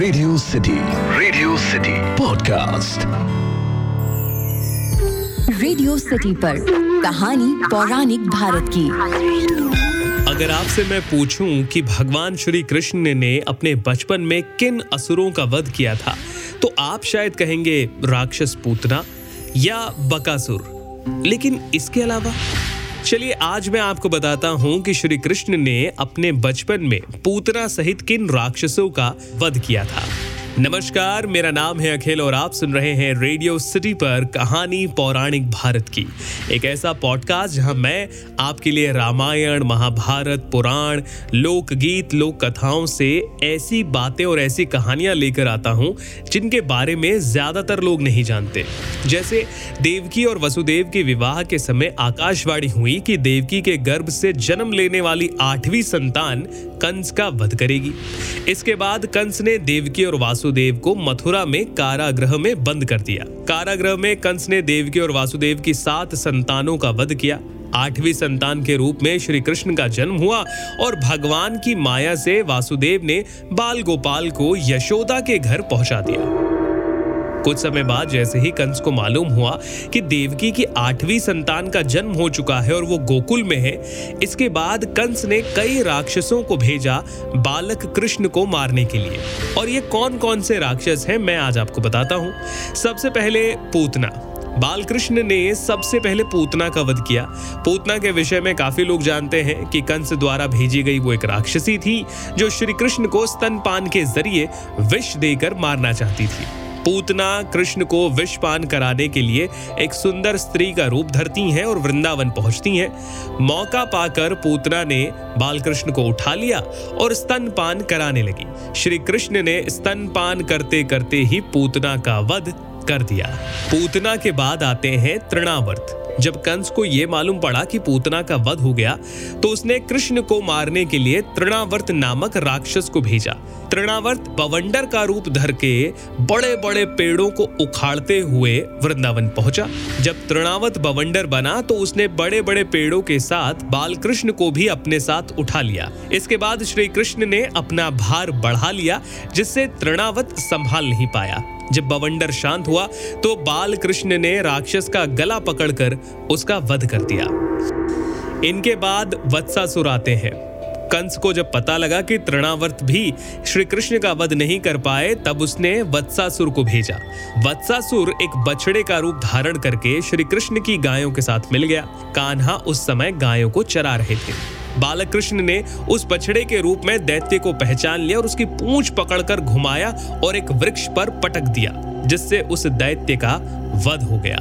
Radio city radio city podcast radio city पर कहानी पौराणिक भारत की। अगर आपसे मैं पूछूँ कि भगवान श्री कृष्ण ने अपने बचपन में किन असुरों का वध किया था तो आप शायद कहेंगे राक्षस पूतना या बकासुर। लेकिन इसके अलावा चलिए, आज मैं आपको बताता हूँ कि श्री कृष्ण ने अपने बचपन में पूतना सहित किन राक्षसों का वध किया था। नमस्कार, मेरा नाम है अखिल और आप सुन रहे हैं रेडियो सिटी पर कहानी पौराणिक भारत की। एक ऐसा पॉडकास्ट जहाँ मैं आपके लिए रामायण, महाभारत, पुराण, लोकगीत लोक कथाओं से ऐसी बातें और ऐसी कहानियाँ लेकर आता हूँ, जिनके बारे में ज़्यादातर लोग नहीं जानते। जैसे देवकी और वसुदेव के विवाह के समय आकाशवाणी हुई कि देवकी के गर्भ से जन्म लेने वाली आठवीं संतान कंस का वध करेगी। इसके बाद कंस ने देवकी और वासुदेव को मथुरा में कारागृह में बंद कर दिया। कारागृह में कंस ने देवकी और वासुदेव की सात संतानों का वध किया। आठवीं संतान के रूप में श्री कृष्ण का जन्म हुआ और भगवान की माया से वासुदेव ने बाल गोपाल को यशोदा के घर पहुँचा दिया। कुछ समय बाद जैसे ही कंस को मालूम हुआ कि देवकी की आठवीं संतान का जन्म हो चुका है और वो गोकुल में है, इसके बाद कंस ने कई राक्षसों को भेजा बालक कृष्ण को मारने के लिए। और ये कौन कौन से राक्षस हैं, मैं आज आपको बताता हूँ। सबसे पहले पूतना। बालकृष्ण ने सबसे पहले पूतना का वध किया। पूतना के विषय में काफ़ी लोग जानते हैं कि कंस द्वारा भेजी गई वो एक राक्षसी थी, जो श्री कृष्ण को स्तनपान के ज़रिए विष देकर मारना चाहती थी। पूतना कृष्ण को विषपान कराने के लिए एक सुंदर स्त्री का रूप धरती हैं और वृंदावन पहुँचती हैं। मौका पाकर पूतना ने बालकृष्ण को उठा लिया और स्तनपान कराने लगी। श्री कृष्ण ने स्तनपान करते करते ही पूतना का वध कर दिया। पूतना के बाद आते हैं तृणावर्त। जब कंस को यह मालूम पड़ा कि पूतना का वध हो गया तो उसने कृष्ण को मारने के लिए तृणावर्त नामक राक्षस को भेजा। तृणावर्त बवंडर का रूप धर के बड़े बड़े पेड़ों को उखाड़ते हुए वृंदावन पहुँचा। जब तृणावत बवंडर बना तो उसने बड़े बड़े पेड़ों के साथ बालकृष्ण को भी अपने साथ उठा लिया। इसके बाद श्री कृष्ण ने अपना भार बढ़ा लिया, जिससे तृणावत संभाल नहीं पाया। जब बवंडर शांत हुआ तो बाल कृष्ण ने राक्षस का गला पकड़कर उसका वध कर दिया। इनके बाद वत्सासुर आते हैं। कंस को जब पता लगा कि तृणावर्त भी श्री कृष्ण का वध नहीं कर पाए, तब उसने वत्सासुर को भेजा। वत्सासुर एक बछड़े का रूप धारण करके श्री कृष्ण की गायों के साथ मिल गया। कान्हा उस समय गायों को चरा रहे थे। बालक कृष्ण ने उस बछड़े के रूप में दैत्य को पहचान लिया और उसकी पूंछ पकड़कर घुमाया और एक वृक्ष पर पटक दिया, जिससे उस दैत्य का वध हो गया।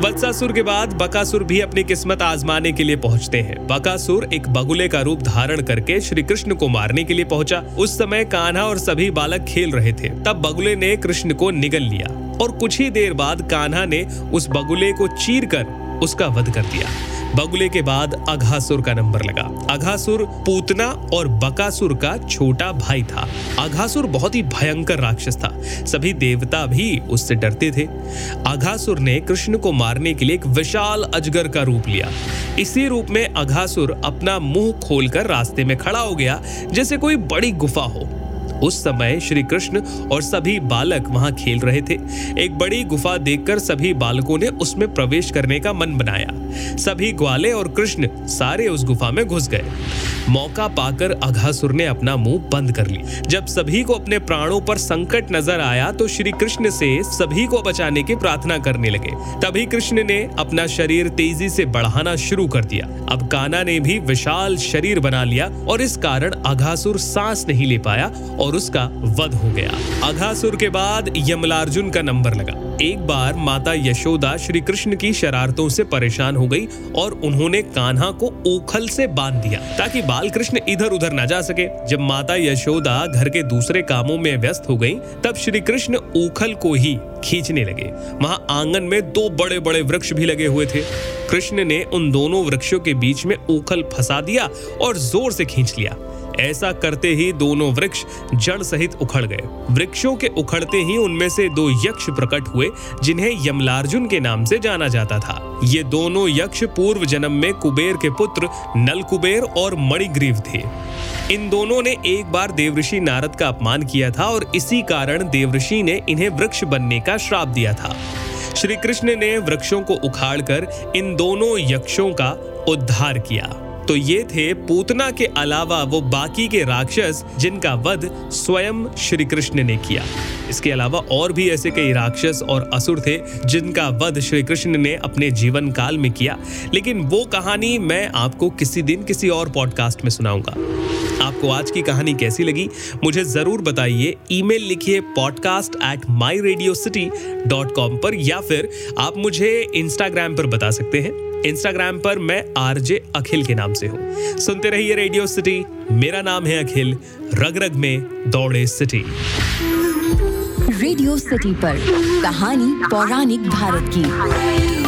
वत्सासुर के बाद बकासुर भी अपनी किस्मत आजमाने के लिए पहुँचते हैं। बकासुर एक बगुले का रूप धारण करके श्री कृष्ण को मारने के लिए पहुँचा। उस समय कान्हा और सभी बालक खेल रहे थे। तब बगुले ने कृष्ण को निगल लिया और कुछ ही देर बाद कान्हा ने उस बगुले को चीर कर उसका वध कर दिया। बगुले के बाद अघासुर का नंबर लगा। अघासुर पूतना और बकासुर का छोटा भाई था। अघासुर बहुत ही भयंकर राक्षस था। सभी देवता भी उससे डरते थे। अघासुर ने कृष्ण को मारने के लिए एक विशाल अजगर का रूप लिया। इसी रूप में अघासुर अपना मुँह खोलकर रास्ते में खड़ा हो गया, जैसे कोई बड़ी गुफा हो। उस समय श्री कृष्ण और सभी बालक वहाँ खेल रहे थे। एक बड़ी गुफा देखकर सभी बालकों ने उसमें प्रवेश करने का मन बनाया। सभी ग्वाले और कृष्ण सारे उस गुफा में घुस गए। मौका पाकर अघासुर ने अपना मुँह बंद कर ली जब सभी को अपने प्राणों पर संकट नज़र आया तो श्री कृष्ण से सभी को बचाने की प्रार्थना करने लगे। तभी कृष्ण ने अपना शरीर तेज़ी से बढ़ाना शुरू कर दिया। अब काना ने भी विशाल शरीर बना लिया और इस कारण अघासुर सांस नहीं ले पाया और और उसका वध हो गया। अघासुर के बाद यमलार्जुन का नंबर लगा। एक बार माता यशोदा श्री कृष्ण की शरारतों से परेशान हो गई और उन्होंने कान्हा को ओखल से बाँध दिया, ताकि बाल कृष्ण इधर उधर न जा सके। जब माता यशोदा घर के दूसरे कामों में व्यस्त हो गई, तब श्री कृष्ण ओखल को ही खींचने लगे। वहाँ आँगन में दो बड़े बड़े वृक्ष भी लगे हुए थे। कृष्ण ने उन दोनों वृक्षों के बीच में ओखल फंसा दिया और ज़ोर से खींच लिया। ऐसा करते ही दोनों वृक्ष जड़ सहित उखड़ गए। वृक्षों के उखड़ते ही उनमें से दो यक्ष प्रकट हुए, जिन्हें यमलार्जुन के नाम से जाना जाता था। ये दोनों यक्ष पूर्व जन्म में कुबेर के पुत्र नल कुबेर और मणिग्रीव थे। इन दोनों ने एक बार देवऋषि नारद का अपमान किया था और इसी कारण देवऋषि ने इन्हें वृक्ष बनने का श्राप दिया था। श्री कृष्ण ने वृक्षों को उखाड़कर इन दोनों यक्षों का उद्धार किया। तो ये थे पूतना के अलावा वो बाकी के राक्षस जिनका वध स्वयं श्री कृष्ण ने किया। इसके अलावा और भी ऐसे कई राक्षस और असुर थे जिनका वध श्री कृष्ण ने अपने जीवन काल में किया। लेकिन वो कहानी मैं आपको किसी दिन किसी और पॉडकास्ट में सुनाऊँगा। आपको आज की कहानी कैसी लगी, मुझे ज़रूर बताइए ईमेल लिखिए podcast at my radio city dot com पर या फिर आप मुझे इंस्टाग्राम पर बता सकते हैं। इंस्टाग्राम पर मैं आरजे अखिल के नाम से हूँ। सुनते रहिए रेडियो सिटी मेरा नाम है अखिल। रग रग में दौड़े सिटी रेडियो सिटी पर कहानी पौराणिक भारत की।